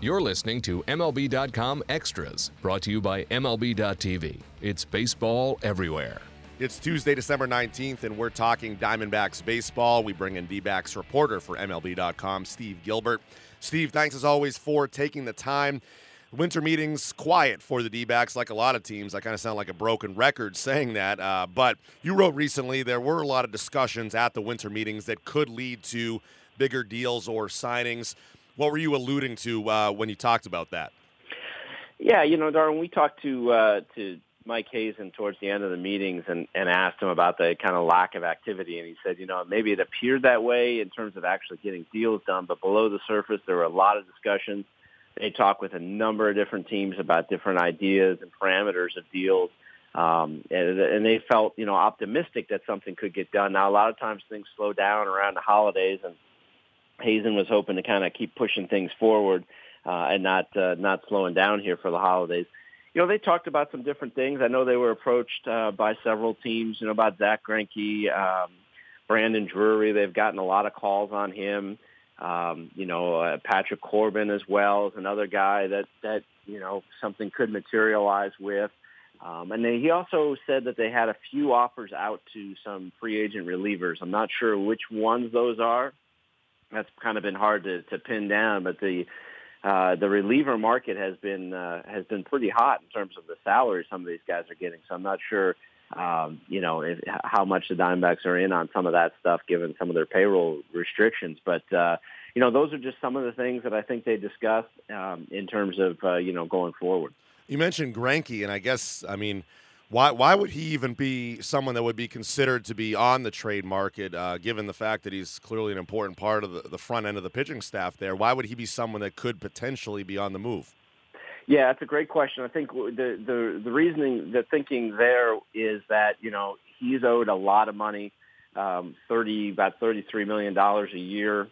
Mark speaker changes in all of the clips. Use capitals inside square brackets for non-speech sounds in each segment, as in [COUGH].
Speaker 1: You're listening to MLB.com Extras, brought to you by MLB.tv. It's baseball everywhere.
Speaker 2: It's Tuesday, December 19th, and we're talking Diamondbacks baseball. We bring in D backs reporter for MLB.com, Steve Gilbert. Steve, thanks as always for taking the time. Winter meetings quiet for the D backs, like a lot of teams. I kind of sound like a broken record saying that. Uh, but you wrote recently there were a lot of discussions at the winter meetings that could lead to bigger deals or signings. What were you alluding to uh, when you talked about that?
Speaker 3: Yeah, you know, Darwin, we talked to uh, to Mike Hazen towards the end of the meetings and, and asked him about the kind of lack of activity. And he said, you know, maybe it appeared that way in terms of actually getting deals done, but below the surface, there were a lot of discussions. They talked with a number of different teams about different ideas and parameters of deals. Um, and, and they felt, you know, optimistic that something could get done. Now, a lot of times things slow down around the holidays, and Hazen was hoping to kind of keep pushing things forward uh, and not uh, not slowing down here for the holidays you know, they talked about some different things. I know they were approached uh, by several teams, you know, about Zack Greinke, um, Brandon Drury. They've gotten a lot of calls on him. Um, you know, uh, Patrick Corbin as well is another guy that that you know something could materialize with. Um, and they, he also said that they had a few offers out to some free agent relievers. I'm not sure which ones those are. That's kind of been hard to, to pin down, but the uh, the reliever market has been uh, has been pretty hot in terms of the salary some of these guys are getting. So I'm not sure, um, you know, if, how much the Diamondbacks are in on some of that stuff given some of their payroll restrictions. But uh, you know, those are just some of the things that I think they discussed um, in terms of uh, you know going forward.
Speaker 2: You mentioned Greinke, and I guess I mean why why would he even be someone that would be considered to be on the trade market, uh, given the fact that he's clearly an important part of the, the front end of the pitching staff there? Why would he be someone that could potentially be on the move?
Speaker 3: Yeah, that's a great question. I think the the the reasoning, the thinking there is that you know he's owed a lot of money, um, thirty about thirty three million dollars a year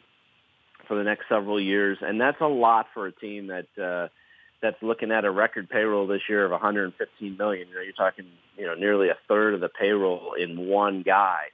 Speaker 3: for the next several years, and that's a lot for a team that. Uh, that's looking at a record payroll this year of 115 million. You know, you're talking, you know, nearly a third of the payroll in one guy.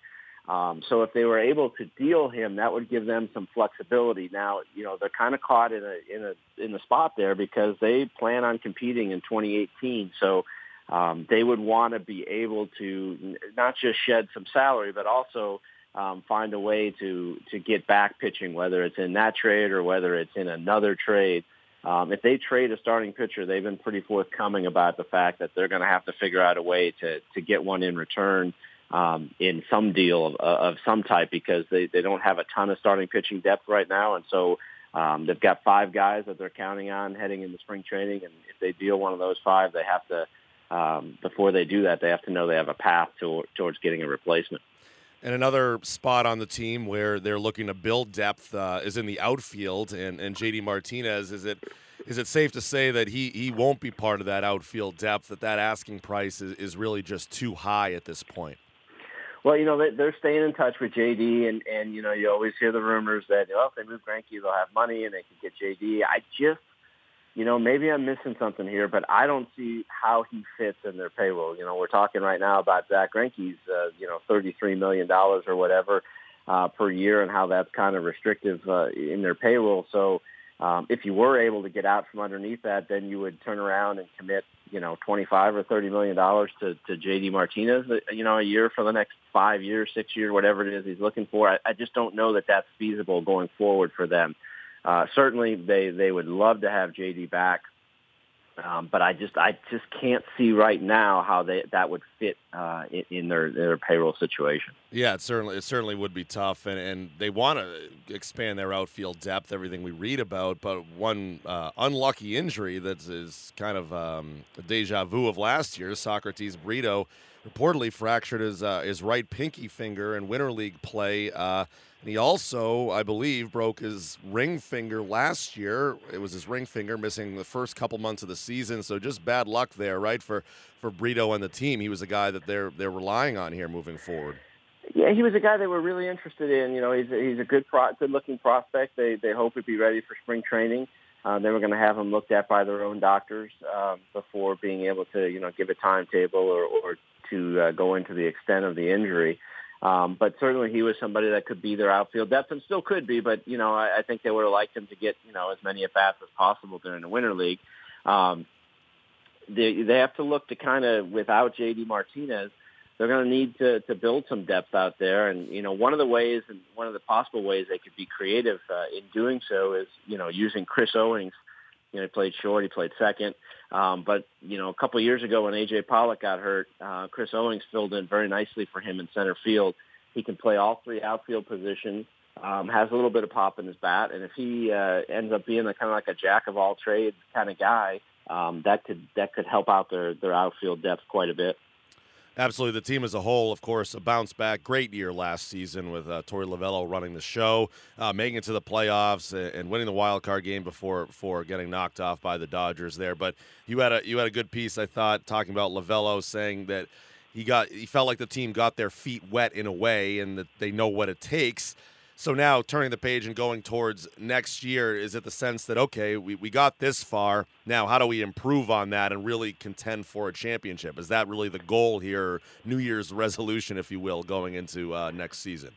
Speaker 3: Um, so if they were able to deal him, that would give them some flexibility. Now, you know, they're kind of caught in a in a in the spot there because they plan on competing in 2018. So um, they would want to be able to not just shed some salary, but also um, find a way to to get back pitching, whether it's in that trade or whether it's in another trade. Um, if they trade a starting pitcher, they've been pretty forthcoming about the fact that they're going to have to figure out a way to to get one in return um, in some deal of, of some type because they they don't have a ton of starting pitching depth right now, and so um, they've got five guys that they're counting on heading into spring training, and if they deal one of those five, they have to um, before they do that, they have to know they have a path to, towards getting a replacement.
Speaker 2: And another spot on the team where they're looking to build depth uh, is in the outfield. And, and JD Martinez, is it is it safe to say that he, he won't be part of that outfield depth? That that asking price is, is really just too high at this point.
Speaker 3: Well, you know they, they're staying in touch with JD, and and you know you always hear the rumors that oh, if they move Greinke, they'll have money and they can get JD. I just you know, maybe I'm missing something here, but I don't see how he fits in their payroll. You know, we're talking right now about Zack Greinke's, uh, you know, $33 million or whatever uh, per year and how that's kind of restrictive uh, in their payroll. So um, if you were able to get out from underneath that, then you would turn around and commit, you know, 25 or $30 million to, to JD Martinez, uh, you know, a year for the next five years, six years, whatever it is he's looking for. I, I just don't know that that's feasible going forward for them. Uh, certainly, they they would love to have JD back, um, but I just I just can't see right now how they that would fit uh, in, in, their their payroll situation.
Speaker 2: Yeah, it certainly it certainly would be tough, and and they want to expand their outfield depth. Everything we read about, but one uh, unlucky injury that is kind of um, a deja vu of last year. Socrates Brito reportedly fractured his uh, his right pinky finger in winter league play. And he also, I believe, broke his ring finger last year. It was his ring finger missing the first couple months of the season. So just bad luck there, right, for, for Brito and the team. He was a guy that they're they're relying on here moving forward.
Speaker 3: Yeah, he was a guy they were really interested in. You know, he's a, he's a good pro, good looking prospect. They they hope he'd be ready for spring training. Uh, they were going to have him looked at by their own doctors um, before being able to, you know, give a timetable or, or to uh, go into the extent of the injury. Um, but certainly he was somebody that could be their outfield depth and still could be. But you know, I, I think they would have liked him to get you know as many at bats as possible during the Winter League. Um, they they have to look to kind of without JD Martinez, they're going to need to to build some depth out there. And you know, one of the ways and one of the possible ways they could be creative uh, in doing so is you know using Chris Owings. You know, he played short, he played second. Um, but you know, a couple of years ago when AJ Pollock got hurt, uh, Chris Owings filled in very nicely for him in center field. He can play all three outfield positions. Um, has a little bit of pop in his bat, and if he uh, ends up being a kind of like a jack of all trades kind of guy, um, that could that could help out their their outfield depth quite a bit.
Speaker 2: Absolutely. The team as a whole, of course, a bounce back. Great year last season with uh, Torey Lovullo running the show, uh, making it to the playoffs and winning the wild card game before before getting knocked off by the Dodgers there. But you had a you had a good piece, I thought, talking about Lovullo, saying that he got he felt like the team got their feet wet in a way and that they know what it takes. So now turning the page and going towards next year, is it the sense that, okay, we, we got this far. Now, how do we improve on that and really contend for a championship? Is that really the goal here, New Year's resolution, if you will, going into uh, next season?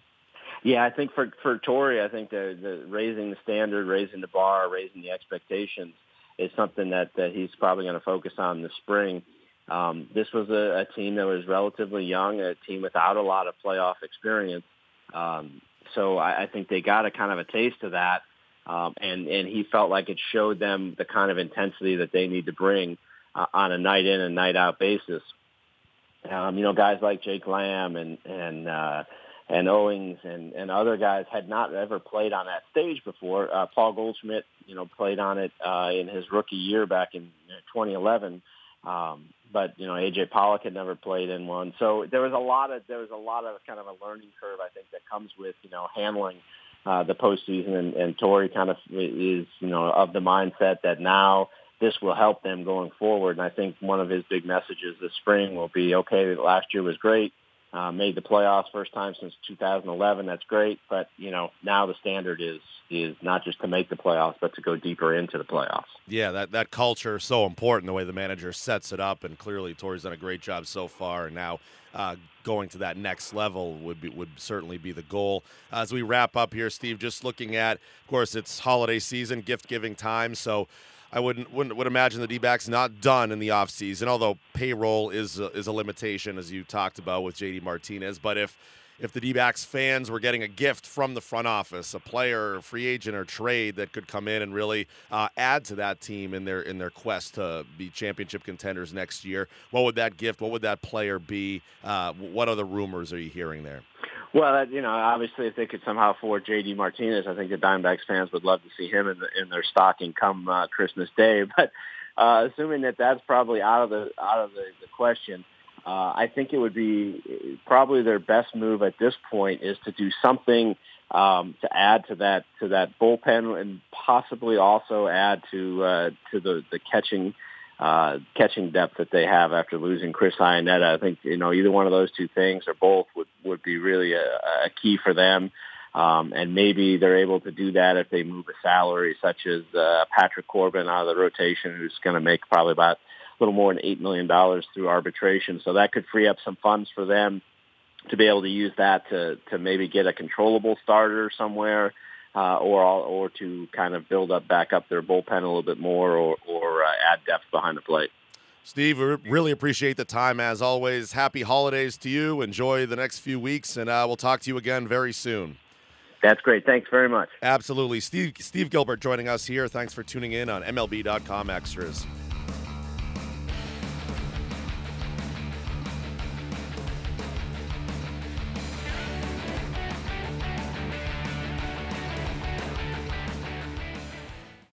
Speaker 3: Yeah, I think for for Torey, I think the, the raising the standard, raising the bar, raising the expectations is something that, that he's probably going to focus on this spring. Um, this was a, a team that was relatively young, a team without a lot of playoff experience. Um, so I, I think they got a kind of a taste of that, um, and and he felt like it showed them the kind of intensity that they need to bring uh, on a night in and night out basis. Um, you know, guys like Jake Lamb and and uh, and Owings and and other guys had not ever played on that stage before. Uh, Paul Goldschmidt, you know, played on it uh, in his rookie year back in 2011. Um, but you know AJ Pollock had never played in one, so there was a lot of there was a lot of kind of a learning curve I think that comes with you know handling uh, the postseason, and, and Torey kind of is you know of the mindset that now this will help them going forward, and I think one of his big messages this spring will be okay. Last year was great uh, made the playoffs first time since 2011. That's great, but you know now the standard is is not just to make the playoffs, but to go deeper into the playoffs.
Speaker 2: Yeah, that that culture is so important. The way the manager sets it up, and clearly Torey's done a great job so far. And now uh, going to that next level would be would certainly be the goal. As we wrap up here, Steve, just looking at, of course, it's holiday season, gift giving time, so. I wouldn't, wouldn't would imagine the D-backs not done in the offseason, although payroll is a, is a limitation as you talked about with JD Martinez. But if if the D-backs fans were getting a gift from the front office, a player, a free agent, or trade that could come in and really uh, add to that team in their in their quest to be championship contenders next year, what would that gift? What would that player be? Uh, what other rumors are you hearing there?
Speaker 3: Well, you know, obviously, if they could somehow afford J.D. Martinez, I think the Diamondbacks fans would love to see him in, the, in their stocking come uh, Christmas Day. [LAUGHS] But uh, assuming that that's probably out of the out of the, the question, uh, I think it would be probably their best move at this point is to do something um, to add to that to that bullpen and possibly also add to uh, to the the catching uh, catching depth that they have after losing Chris Iannetta. I think you know either one of those two things or both would would be really a, a key for them. Um, and maybe they're able to do that if they move a salary such as uh, Patrick Corbin out of the rotation, who's going to make probably about a little more than eight million dollars through arbitration. So that could free up some funds for them to be able to use that to to maybe get a controllable starter somewhere uh, or or to kind of build up back up their bullpen a little bit more, or or uh, add depth behind the plate.
Speaker 2: Steve, we really appreciate the time as always. Happy holidays to you. Enjoy the next few weeks, and uh, we'll talk to you again very soon.
Speaker 3: That's great. Thanks very much.
Speaker 2: Absolutely. Steve, Steve Gilbert joining us here. Thanks for tuning in on MLB.com Extras.